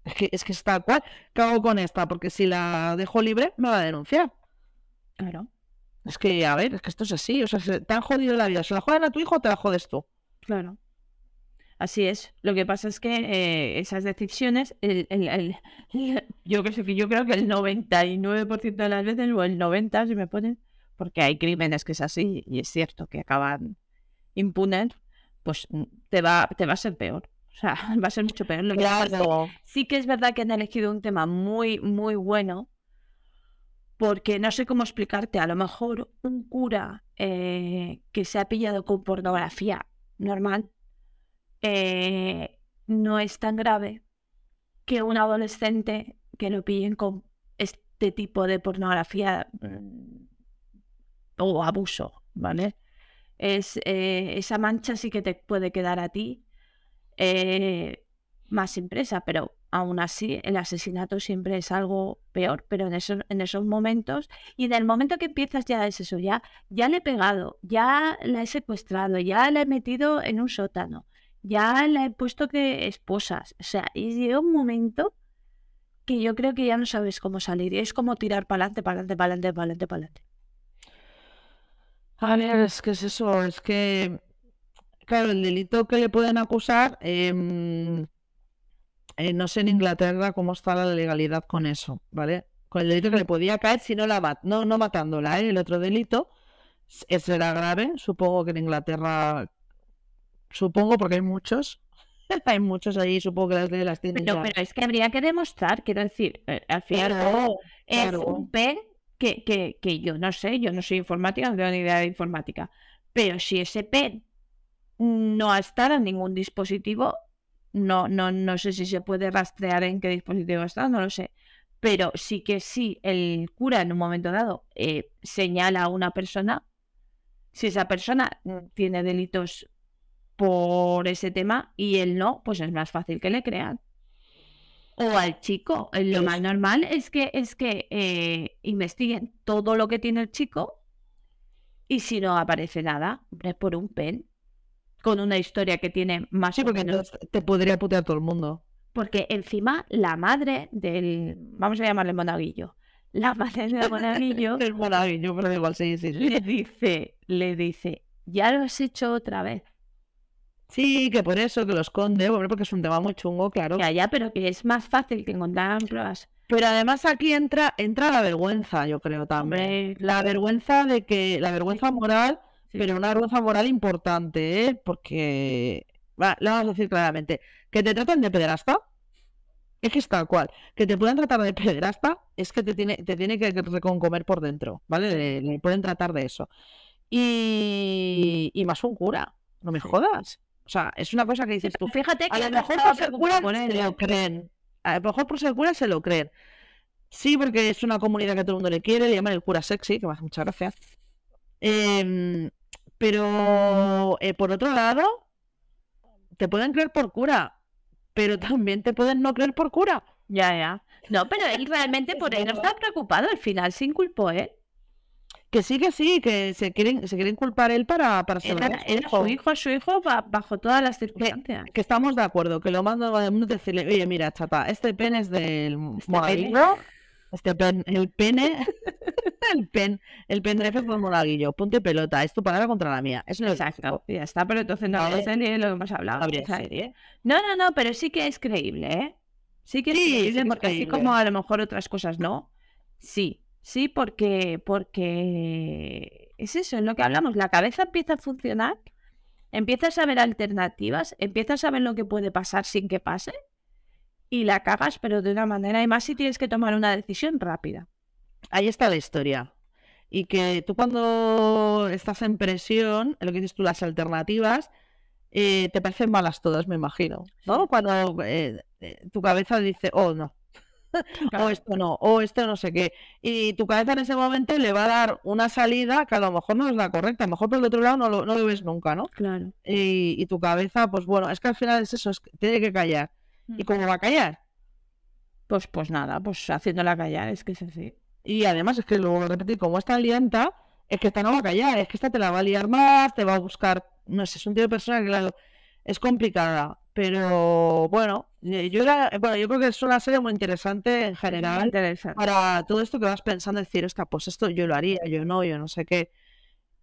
Es que, es que es tal cual. ¿Qué hago con esta? Porque si la dejo libre, me va a denunciar. Claro. Es que, a ver, es que esto es así. O sea, se- te han jodido la vida. ¿Se la joden a tu hijo o te la jodes tú? Claro. Así es. Lo que pasa es que eh, esas decisiones, el, el- el- [LAUGHS] yo, sé, que yo creo que el 99% de las veces, o el 90% si me ponen, porque hay crímenes que es así y es cierto que acaban impunes, pues mm, te va, te va a ser peor. O sea, [LAUGHS] va a ser mucho peor. Lo que Claro. sí que es verdad que han elegido un tema muy, muy bueno, porque no sé cómo explicarte, a lo mejor un cura eh, que se ha pillado con pornografía normal eh, no es tan grave que un adolescente que lo pillen con este tipo de pornografía mm, o abuso, ¿vale? es eh, esa mancha sí que te puede quedar a ti eh, más impresa, pero aún así el asesinato siempre es algo peor, pero en esos, en esos momentos, y en el momento que empiezas ya es eso, ya, ya le he pegado, ya la he secuestrado, ya la he metido en un sótano, ya la he puesto que esposas, o sea, y llega un momento que yo creo que ya no sabes cómo salir, y es como tirar para adelante, para adelante, para adelante, para adelante, para adelante. A ver, es que es eso, es que, claro, el delito que le pueden acusar, em, eh, no sé en Inglaterra cómo está la legalidad con eso, ¿vale? Con el delito que le podía caer si no la mat no, no matándola, ¿eh? El otro delito es, será grave, supongo que en Inglaterra, supongo porque hay muchos, [LAUGHS] hay muchos ahí, supongo que las leyes las tienen Pero, ya. pero es que habría que demostrar, quiero decir, eh, al final Claro, es claro. un pen que, que, que yo no sé, yo no soy informática, no tengo ni idea de informática, pero si ese pen no ha estado en ningún dispositivo, no, no, no sé si se puede rastrear en qué dispositivo está, no lo sé. Pero sí que sí, el cura en un momento dado eh, señala a una persona, si esa persona mm, tiene delitos por ese tema y él no, pues es más fácil que le crean. O al chico, eh, lo más normal es que, es que eh, investiguen todo lo que tiene el chico y si no aparece nada, es por un pen, con una historia que tiene más Sí, porque menos entonces te podría putear todo el mundo. porque encima la madre del, vamos a llamarle monaguillo, la madre del [LAUGHS] monaguillo Es maravilloso, pero igual, sí, sí, sí. le dice, le dice, ya lo has hecho otra vez. Sí, que por eso, que lo esconde, porque es un tema muy chungo, claro. Ya, ya, pero que es más fácil que encontrar pruebas. Pero además aquí entra, entra la vergüenza, yo creo también. Hombre, La vergüenza de que, la vergüenza moral, Sí. pero una vergüenza moral importante, ¿eh? Porque, va, lo vamos a decir claramente, que te tratan de pederasta, es que es tal cual, que te puedan tratar de pederasta, es que te tiene, te tiene que reconcomer por dentro, ¿vale? Le, le pueden tratar de eso. Y, y más un cura, no me jodas. O sea, es una cosa que dices tú, Fíjate a que lo no mejor por ser cura se lo creen. A lo mejor por ser cura se lo creen. Sí, porque es una comunidad que todo el mundo le quiere, le llaman el cura sexy, que me hace mucha gracia. Em, pero eh, por otro lado, te pueden creer por cura, pero [LAUGHS] también te pueden no creer por cura. Ya, ya. No, pero él realmente por él no está preocupado. Al final se inculpó él. Que sí, que sí, que se quieren, se quieren culpar él para, para Era, a era hijo. su hijo, su hijo ba- bajo todas las circunstancias. Que estamos de acuerdo, que lo mundo es decirle, oye, mira, chata, este pen es del Este monaguillo, este el pene, [LAUGHS] el pen, el pendrive del monaguillo, punto y pelota, es tu palabra contra la mía. Eso no es Exacto, ya está, pero entonces no Vale. habría serie lo que hemos hablado. habría o sea, serie. No, no, no, pero sí que es creíble, ¿eh? Sí que es Sí, creíble, es porque así como a lo mejor otras cosas no. Sí, sí, porque, porque es eso, es lo que hablamos. La cabeza empieza a funcionar, empiezas a ver alternativas, empiezas a ver lo que puede pasar sin que pase y la cagas, pero de una manera, y más si tienes que tomar una decisión rápida. Ahí está la historia. Y que tú cuando estás en presión, en lo que dices tú, las alternativas, eh, te parecen malas todas, me imagino. ¿No? Cuando eh, eh, tu cabeza dice, oh, no, [LAUGHS] o esto no, o esto no sé qué. Y tu cabeza en ese momento le va a dar una salida que a lo mejor no es la correcta, a lo mejor por el otro lado no lo, no lo ves nunca, ¿no? Claro. Y, y tu cabeza, pues bueno, es que al final es eso, es que tiene que callar. ¿Y cómo va a callar? Pues, pues nada, pues haciéndola callar, es que es así. Y además es que a repetir, como está lianta, es que esta no va a callar, es que esta te la va a liar más, te va a buscar, no sé, es un tipo de persona que claro, es complicada. Pero bueno, eh, yo era, bueno, yo creo que es una serie muy interesante en general Interesante. para todo esto que vas pensando, decir, "Ostra, pues esto yo lo haría, yo no, yo no sé qué.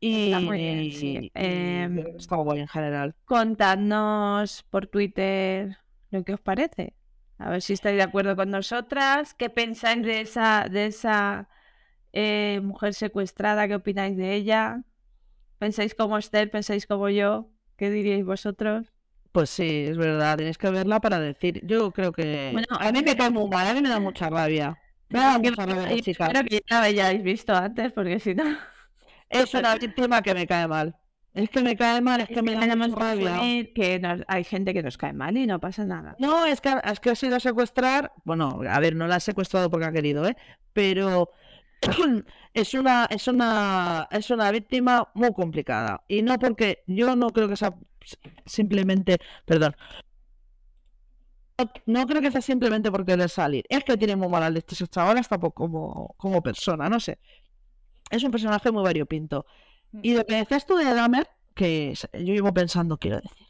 Y, Está muy bien, sí. Em, está guay en general. Contadnos por Twitter lo que os parece. A ver si estáis de acuerdo con nosotras. ¿Qué pensáis de esa, de esa eh, mujer secuestrada? ¿Qué opináis de ella? ¿Pensáis como Esther? ¿Pensáis como yo? ¿Qué diríais vosotros? Pues sí, es verdad, tienes que verla para decir. Yo creo que Bueno, a mí me cae muy mal, a mí me da mucha rabia. Me da mucha rabia chica. Espero que ya la hayáis visto antes, porque si no, Es una víctima que me cae mal. Es que me cae mal, es que me da que rabia. que nos- hay gente que nos cae mal y no pasa nada. No, es que, es que ha sido a secuestrar. Bueno, a ver, no la ha secuestrado porque ha querido, ¿eh? Pero [CLEARS THROAT] es una, es una, es una víctima muy complicada. Y no porque yo no creo que sea simplemente, perdón, no, creo que sea simplemente porque le salir. Es que tiene muy mala leche ese chaval hasta como, como persona, no sé. Es un personaje muy variopinto. Y lo que decías tú de Dahmer, que yo llevo pensando, quiero decirlo,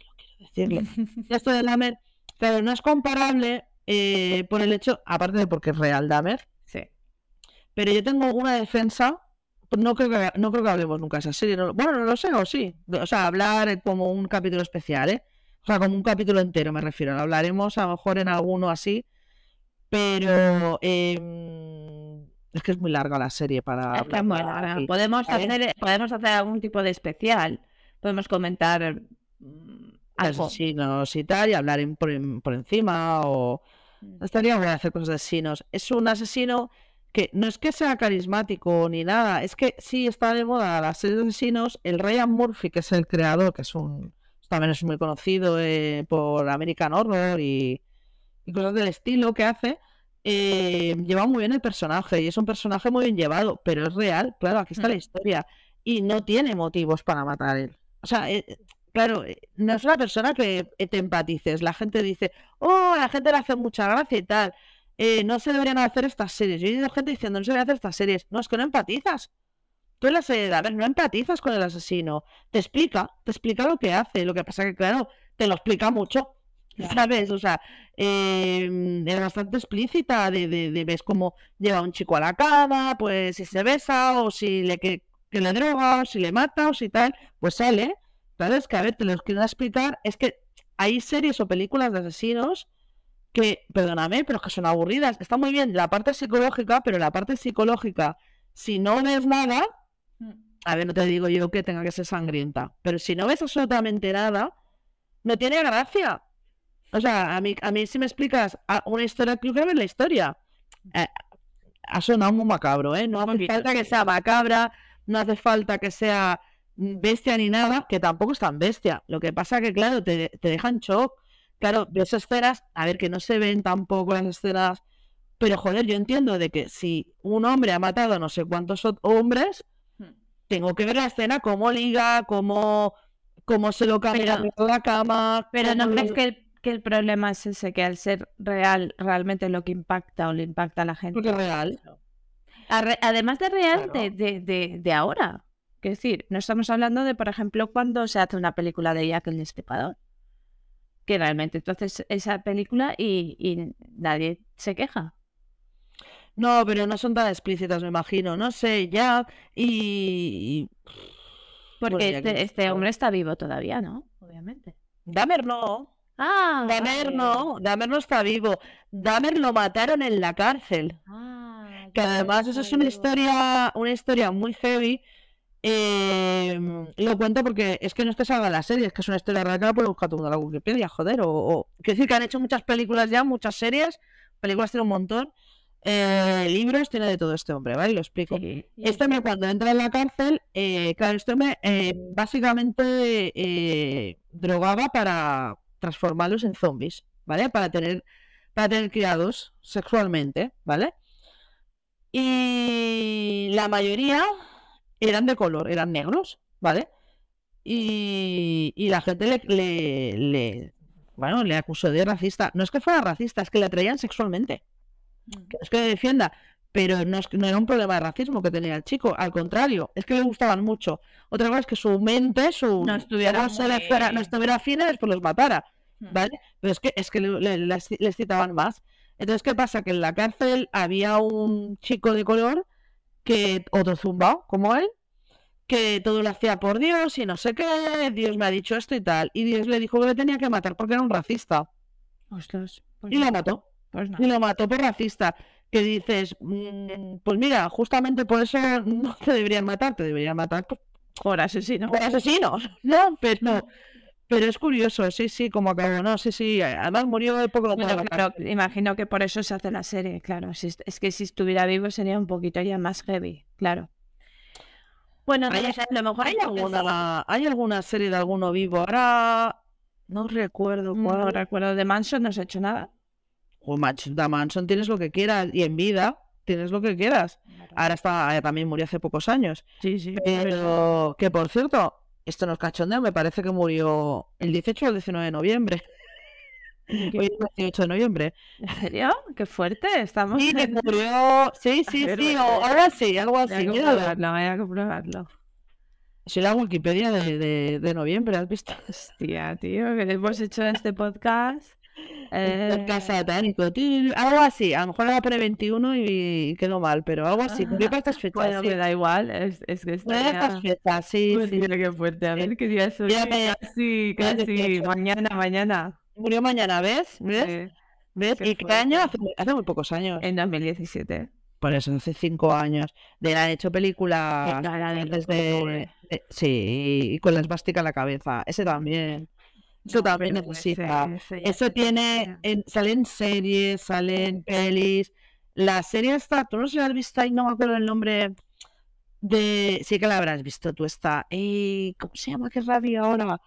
quiero decirlo. [LAUGHS] esto de Dahmer, pero no es comparable eh, por el hecho, aparte de porque es real Dahmer. Sí. Pero yo tengo una defensa, no creo que, no creo que hablemos nunca de esa serie. bueno, no lo sé, o sí. O sea, hablar como un capítulo especial, ¿eh? O sea, como un capítulo entero me refiero. Hablaremos a lo mejor en alguno así. Pero em, es que es muy larga la serie para. Es Podemos, hacer, podemos hacer algún tipo de especial. Podemos comentar mm, asesinos y tal, y hablar por, por, encima. O mm. estaría bien hacer cosas de asesinos. Es un asesino que no es que sea carismático ni nada, es que sí está de moda la serie de asesinos. El Ryan Murphy, que es el creador, que es un también es muy conocido eh, por American Horror y, cosas del estilo que hace, eh, lleva muy bien el personaje y es un personaje muy bien llevado, pero es real, claro, aquí está la mm. historia y no tiene motivos para matar él. O sea, eh, claro, no es una persona que te empatices. La gente dice, oh, la gente le hace mucha gracia y tal. no se deberían hacer estas series. Yo he oído gente diciendo, no se deberían hacer estas series. No, es que no empatizas. Tú en la serie a ver, no empatizas con el asesino. Te explica, te explica lo que hace. Lo que pasa que, claro, te lo explica mucho. ¿Sabes? O sea, eh, es bastante explícita de, de, ves cómo lleva un chico a la cama, pues si se besa, o si le que, le droga, o si le mata, o si tal, pues sale. ¿Sabes? Que a ver, te lo quiero explicar. Es que hay series o películas de asesinos que, perdóname, pero que son aburridas. Está muy bien la parte psicológica, pero la parte psicológica, si no ves nada, a ver, no te digo yo que tenga que ser sangrienta, pero si no ves absolutamente nada, no tiene gracia. O sea, a mí, a mí si me explicas una historia, creo que ver la historia. Eh, ha sonado muy macabro, ¿eh? No hace falta que sea macabra, no hace falta que sea bestia ni nada, que tampoco es tan bestia. Lo que pasa que, claro, te, te dejan shock. Claro, ves escenas, a ver, que no se ven tampoco las escenas, pero joder, yo entiendo de que si un hombre ha matado a no sé cuántos hombres, tengo que ver la escena, cómo liga, cómo, cómo se lo cambia la cama. Pero no crees que el, que el problema es ese, que al ser real, realmente lo que impacta o le impacta a la gente. Porque real. además de real, de, de, de, ahora. Es decir, no estamos hablando de, por ejemplo, cuando se hace una película de Jack el Destripador. Que realmente entonces esa película y, y nadie se queja. No, pero no son tan explícitas, me imagino. No sé, ya. Y. Porque este, este hombre está vivo todavía, ¿no? Obviamente. Dahmer no. Ah, Dahmer no. Dahmer no está vivo. Dahmer lo mataron en la cárcel. Ah, que además eso es una historia, una historia muy heavy. Eh, lo cuento porque es que no es que salga la serie, es que es una historia real que la puede buscar todo en la Wikipedia, joder. O, o... Quiero decir que han hecho muchas películas ya, muchas series. Películas tiene un montón. Eh, libros tiene de todo este hombre, ¿vale? Lo explico. Este hombre cuando entra en la cárcel, eh, claro, este hombre eh, básicamente eh, drogaba para transformarlos en zombies, ¿vale? Para tener, para tener criados sexualmente, ¿vale? Y la mayoría eran de color, eran negros, ¿vale? Y, y la gente le, le, le, bueno, le acusó de racista. No es que fuera racista, es que le atraían sexualmente. Mm. es que defienda, pero no, es, no era un problema de racismo que tenía el chico, al contrario, es que le gustaban mucho. Otra cosa es que su mente, su no estuviera, no estuviera fina y después los matara. ¿Vale? Pero es que, es que les, citaban más. Entonces, ¿qué pasa? Que en la cárcel había un chico de color que, otro zumbao, como él, que todo lo hacía por Dios y no sé qué, Dios me ha dicho esto y tal. Y Dios le dijo que le tenía que matar porque era un racista. Ostras, pues y lo mató. Pues y lo mató por racista. Que dices, mm, pues mira, justamente por eso [LAUGHS] no te deberían matar, te deberían matar por, asesinos. Por asesinos, [LAUGHS] ¿no? Pero, pero es curioso, sí, sí, como que no, sí, sí. Además murió de poco claro, imagino que por eso se hace la serie, claro. es que si estuviera vivo sería un poquito ya más heavy, claro. Bueno, ¿Hay, a lo mejor hay alguna, hay alguna serie de alguno vivo. Ahora no recuerdo cuál. No recuerdo de Manson, no se ha hecho nada o Manson tienes lo que quieras y en vida, tienes lo que quieras. Ahora está, eh, también murió hace pocos años. Sí, sí. Pero que por cierto, esto no es cachondeo, me parece que murió el 18 o el 19 de noviembre. [LAUGHS] Hoy es el 18 de noviembre. ¿En serio? Qué fuerte. Estamos. Sí, que en- murió. Sí, [LAUGHS] sí, ver, sí, voy o a- algo así, algo Voy así. a Míralo. comprobarlo, voy a comprobarlo. Si la Wikipedia de, de, de noviembre, ¿has visto? Hostia, tío, que le hemos hecho este podcast. Eh, podcast satánico, ti- algo así. A lo mejor era pre-21 y, y quedó mal, pero algo así. Murió para estas [LAUGHS] fechas. bueno, sí. me da igual. Es, es que para estas fechas, sí, [LAUGHS] Pues sí. mira qué fuerte. A ver qué día es hoy. Casi, casi. 18. Mañana, mañana. Murió mañana, ¿ves? ¿Ves? Eh, ¿Ves? qué ¿Y qué año? fuerte. Hace, muy- hace muy pocos años. en 2017. Por eso, hace cinco años. De han hecho cara de pobre. de- Sí, y con la esvástica en la cabeza. Ese también. Eso No, Eso tiene, en, salen series, salen pelis. La serie esta, tú no sé si la has visto ahí, no me acuerdo el nombre de... Sí que la habrás visto tú esta. Eh, ¿Cómo se llama? Qué rabia ahora.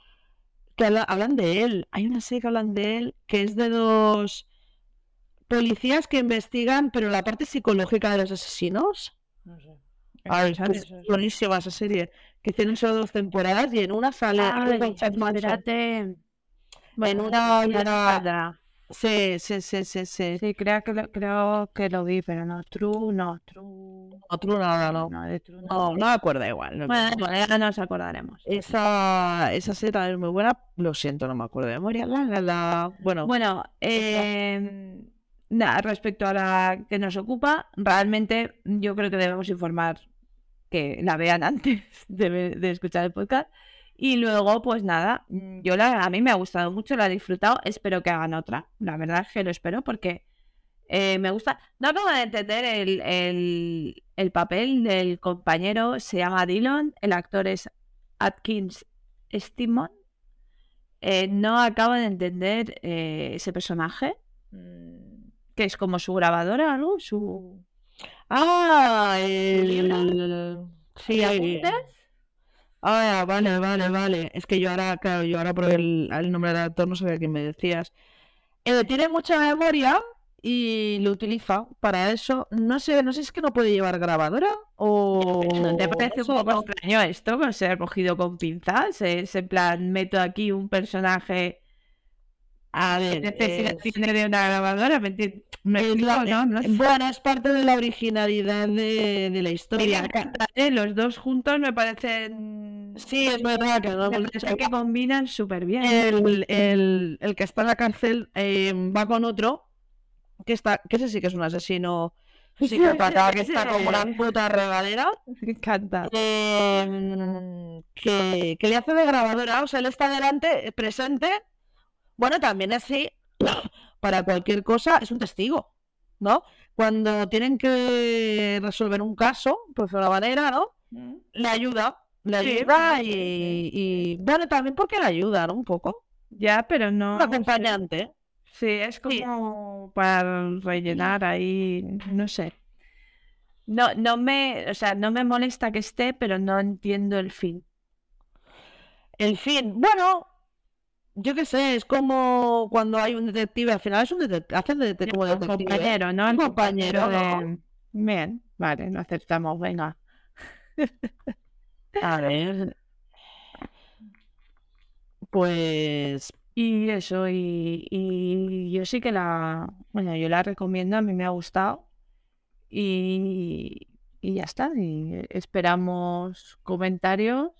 Que habla- hablan de él. Hay una serie que hablan de él que es de dos policías que investigan, pero la parte psicológica de los asesinos. No sé. Ay, Interesante es buenísima esa serie. Que tienen solo dos temporadas y en una sale Ay, Madsen. espérate. Nos saldrá. Sí, sí, sí, sí, sí. Sí, creo que lo, creo que lo vi, pero no. True, no. True. No. No, de True no. No, no me acuerdo igual. no Bueno, ya nos acordaremos. Esa, esa también es muy buena. Lo siento, no me acuerdo de memoria. La, la, la. Bueno, Bueno, eh, nada, respecto a la que nos ocupa, realmente yo creo que debemos informar que la vean [LAUGHS] antes de, de escuchar el podcast. Y luego, pues nada, mm, yo la, a mí me ha gustado mucho, la he disfrutado, espero que hagan otra. La verdad es que lo espero porque eh, me gusta. No acabo de entender el, el, el papel del compañero, se llama Dillon, el actor es Atkins Stimon. Eh, no acabo de entender eh, ese personaje, mm, que es como su grabadora, ¿no? Su... Ah, el... Sí. Ah, vale, vale, vale. Es que yo ahora, claro, yo ahora por el, el nombre del actor no sabía quién me decías. Eh, tiene mucha memoria y lo utiliza para eso. No sé, no sé si es que no puede llevar grabadora o... ¿No te parece un poco extraño esto con ser cogido con pinzas? Es en plan, meto aquí un personaje A que ver, es- tiene de una grabadora, ¿me entiendes? ¿no? No sé. Bueno, es parte de la originalidad de, de la historia. Mira, eh, Los dos juntos me parecen... Sí, es verdad que no Me que combinan súper bien. el, el, el que está en la cárcel eh, va con otro que está, que ese sí que es un asesino psicópata, que está [LAUGHS] como una puta regadera, Me encanta. eh, que, que le hace de grabadora, o sea, él está delante, eh, presente, bueno, también así, [COUGHS] para cualquier cosa, es un testigo, ¿no? Cuando tienen que resolver un caso, pues de una manera, ¿no? Le ayuda, le Sí, ayuda sí, y, y, bueno, también porque le ayuda, ¿no? Un poco. Ya, pero no... Un acompañante. Sí, es Sí. como para rellenar ahí, no sé. No, no me, o sea, no me molesta que esté, pero no entiendo el fin. En fin, bueno, yo qué sé, es como cuando hay un detective, al final es un detective, hacen de, de- como El detective. compañero, ¿no? Un El compañero, de... Bien, vale, lo aceptamos, venga. [LAUGHS] A ver. Pues Y eso, y, y yo sí que la, bueno, yo la recomiendo, a mí me ha gustado. Y, y ya está, y esperamos comentarios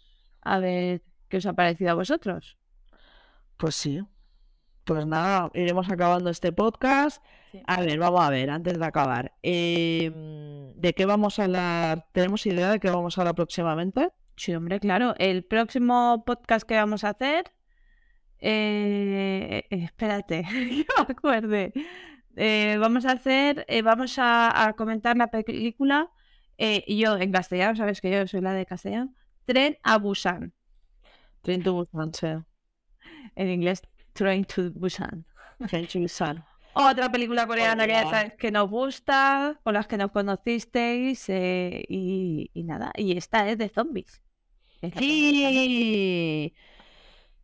a ver qué os ha parecido a vosotros. Pues sí. Pues nada, iremos acabando este podcast. Sí. A ver, vamos a ver, antes de acabar. em, ¿de qué vamos a hablar? ¿Tenemos idea de qué vamos a hablar próximamente? Sí, hombre, claro. El próximo podcast que vamos a hacer. eh, eh, espérate, [LAUGHS] que me acuerde. Eh, vamos a hacer. eh, vamos a, a comentar la película. eh, y yo en castellano, sabes que yo soy la de castellano. Tren a Busan. Train to Busan, sí. En inglés, Train to Busan. Train to Busan. Otra película coreana que ya Hola. sabes que nos gusta, con las que nos conocisteis. eh, y, y nada, y esta es de zombies. Sí.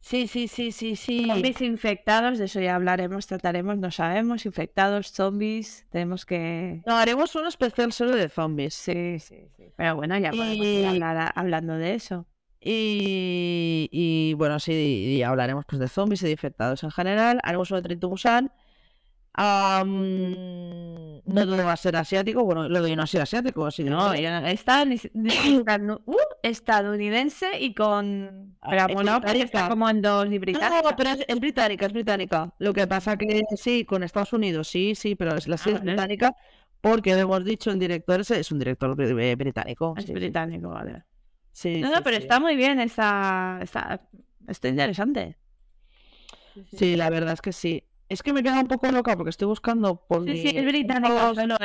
Sí, sí, sí, sí, sí. Zombies infectados, de eso ya hablaremos, trataremos, no sabemos. Infectados, zombies, tenemos que. No, haremos un especial solo de zombies. Sí, sí, sí. Pero bueno, ya podemos ir hablar- hablando de eso. Y, y, bueno, sí, y hablaremos pues de zombies y de infectados en general. Haremos uno de Train to Busan. Am, no va a ser asiático. Bueno, lo de no ser asiático, sí, No, ya está uh, estadounidense y con. Ah, Pero bueno, está como en dos y No, británica. pero es, es británica, es británica. Lo que pasa que sí, con Estados Unidos, sí, sí, pero es la serie es vale. británica porque hemos dicho el director es, es un director bri- británico. Es sí, sí. británico, vale. Sí, No, no, pero está muy bien, está, está, está interesante. Sí, la verdad es que sí. Es que me queda un poco loca porque estoy buscando por Sí, sí, es británico,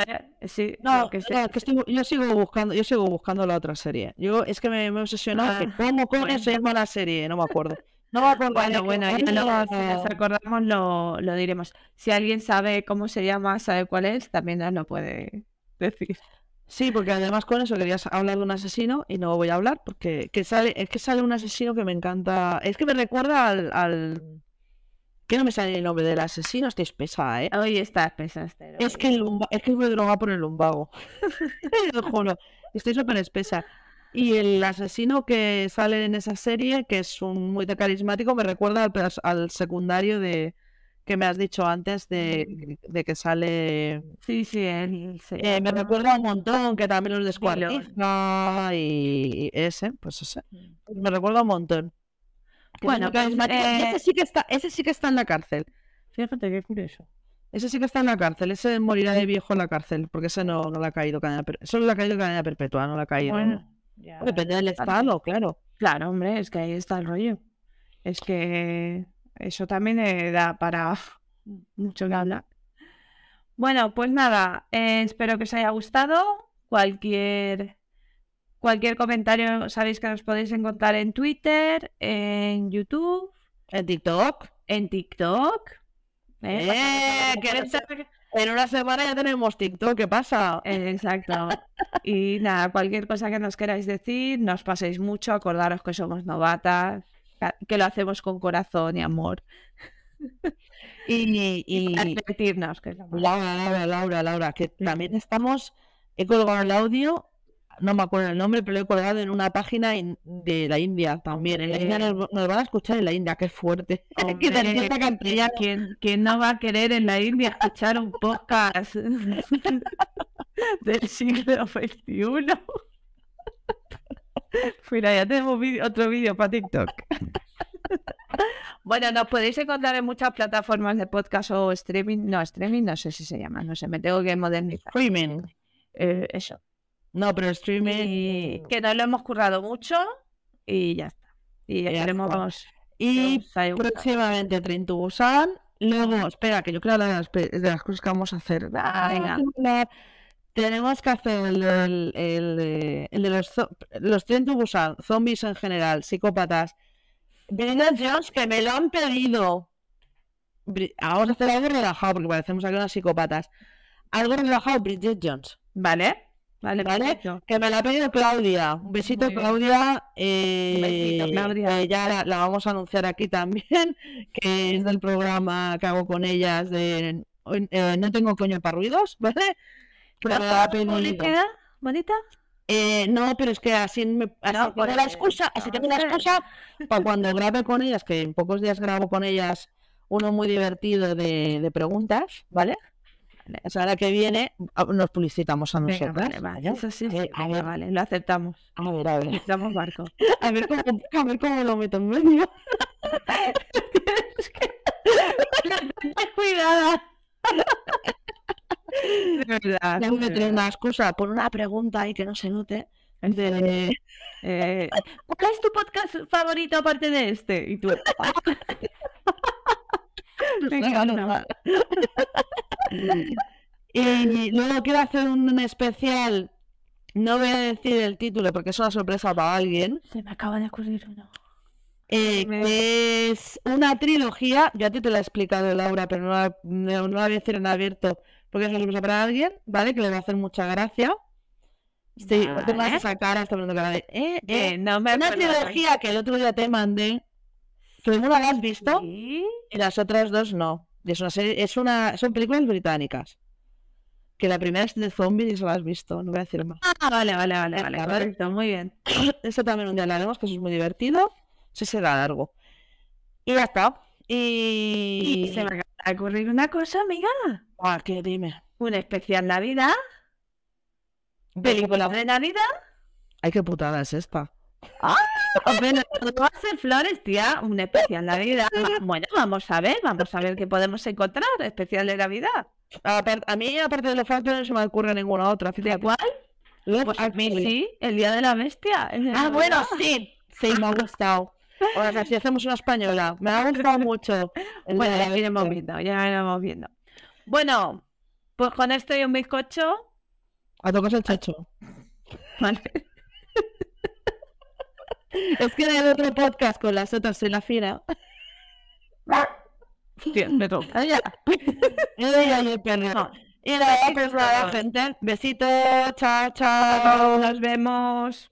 ¿eh? Sí, No, sé- no, que estoy- yo sigo buscando, yo sigo buscando la otra serie. Yo es que me, me he obsesionado. que Ah, ¿Cómo coño bueno. se llama la serie? No me acuerdo. No me acuerdo. Bueno, bueno, ya si nos acordamos lo, lo diremos. Si alguien sabe cómo se llama, sabe cuál es, también nos lo puede decir. Sí, porque además con eso querías hablar de un asesino y no voy a hablar porque que sale, es que sale un asesino que me encanta. Es que me recuerda al, al... que no me sale el nombre del asesino, estoy espesa, ¿eh? Hoy está espesa este. Es que, el lumba- es que me droga por el lumbago. [LAUGHS] Te lo juro. Estoy súper espesa. Y el asesino que sale en esa serie, que es un muy carismático, me recuerda al, secundario de que me has dicho antes de, de que sale. Sí, sí, él Eh, me recuerda un montón, que también los descuartiza y, y ese, pues ese. Me recuerda un montón. Bueno, pues, eh, ese sí que está, ese sí que está en la cárcel. Fíjate qué curioso. Ese sí que está en la cárcel, ese morirá de viejo en la cárcel, porque ese no, no le ha caído cadena perpetua. Solo le ha caído cadena perpetua, no le ha caído. Bueno, ya- Depende del estado, claro. Claro, hombre, es que ahí está el rollo. Es que eso también da para [LAUGHS] mucho que hablar. Bueno, pues nada, eh, espero que os haya gustado. Cualquier, cualquier comentario sabéis que nos podéis encontrar en Twitter, en YouTube, En TikTok. en TikTok. ¿eh? ¡Eh! que En una semana ya tenemos TikTok, ¿qué pasa? Exacto. Y nada, cualquier cosa que nos queráis decir, no os paséis mucho, acordaros que somos novatas, que lo hacemos con corazón y amor. Y, [LAUGHS] y, Y advertirnos, que. Laura, Laura, Laura, Laura, que también estamos, he colgado el audio, no me acuerdo el nombre, pero lo he colgado en una página in- de la India también. En la India nos, nos van a escuchar en la India, qué fuerte. [LAUGHS] Hombre, que. ¿quién, quién no va a querer en la India escuchar un podcast [LAUGHS] del siglo XXI? [LAUGHS] Mira, ya tenemos otro vídeo para TikTok. Bueno, nos podéis encontrar en muchas plataformas de podcast o streaming. No, streaming no sé si se llama, no sé, me tengo que modernizar. Streaming. Eh, eso. No, pero streaming. Y que nos lo hemos currado mucho y ya está. Y Ya que Y próximamente Train to Busan. Luego, espera, que yo creo hablar de las, pe- de las cosas que vamos a hacer. Ah, venga. Tenemos que hacer el, el, el de, el de los, los Train to Busan, zombies en general, psicópatas. Bridget Jones, que me lo han pedido. Vamos a hacer algo relajado, porque parecemos aquí unas psicópatas. Algo relajado, Bridget Jones. ¿Vale? Vale, ¿Vale? Que me la ha pedido Claudia. Un besito, Muy. Claudia. Eh, besito, Claudia. eh, ya la, la vamos a anunciar aquí también, [LAUGHS] que es del programa que hago con ellas de eh, No tengo coño para ruidos, [LAUGHS] ¿vale? Me la pedido. ¿Bonita? Eh, no, pero es que así, me, así No, tengo por la excusa, así tengo la excusa para cuando grabe con ellas, que en pocos días grabo con ellas uno muy divertido de, de preguntas, ¿vale? O sea, la que viene ah, nos publicitamos a Venga, nosotras. vale, vale. ¿vale? Eso sí, a ver, vale, lo aceptamos. a ver, a ver. Estamos barco. [LAUGHS] A ver cómo, a ver cómo lo meto en medio. [LAUGHS] Cuidada. De verdad. Tengo que de tener verdad. una excusa, pon una pregunta ahí que no se note. De... Eh, ¿Cuál es tu podcast favorito aparte de este? Y tú. [LAUGHS] [LAUGHS] Venga, No, no. [LAUGHS] Y luego quiero hacer un especial. No voy a decir el título porque es una sorpresa para alguien. Se me acaba de ocurrir uno. eh, Me- que es una trilogía. Yo a ti te la he explicado, Laura, pero no la, no, no la voy a decir en abierto porque es una sorpresa para alguien, ¿vale? Que le va a hacer mucha gracia. Estoy, tengo esa cara, poniendo cara de. Eh, eh. No me Una trilogía que el otro día te mandé Que una la has visto Sí. y las otras dos no. Es una serie, es una, son películas británicas. Que la primera es de zombies y se la has visto, no voy a decir más. Ah, vale, vale, vale, vale. Correcto, muy bien. [CLEARS THROAT] Eso también un día lo haremos, que eso es muy divertido. Sí será largo. Y ya está. Y... Y se me acaba de ocurrir una cosa, amiga. Ah, ¿qué? Dime. Un especial Navidad. Película de Navidad. Ay, qué putada es esta. Bueno, no hace flores, tía. Un especial Navidad. [LAUGHS] Bueno, vamos a ver, vamos a ver qué podemos encontrar. Especial de Navidad. A, a mí, aparte de Elefante, no se me ocurre ninguna otra. ¿De cuál? Pues a mí sí, el Día de la Bestia. de Ah, bueno, sí. Sí, me ha gustado. O sea, si hacemos una española. Me ha gustado mucho. Bueno, ya iremos viendo, ya iremos viendo. Bueno, pues con esto y un bizcocho. A tocas el chacho. [LAUGHS] Vale. Es que en el otro podcast con las otras en la fina. Tío, me toca ya. [LAUGHS] El perro. Y nada, pues nada, gente. Besitos, chao, chao. Nos vemos.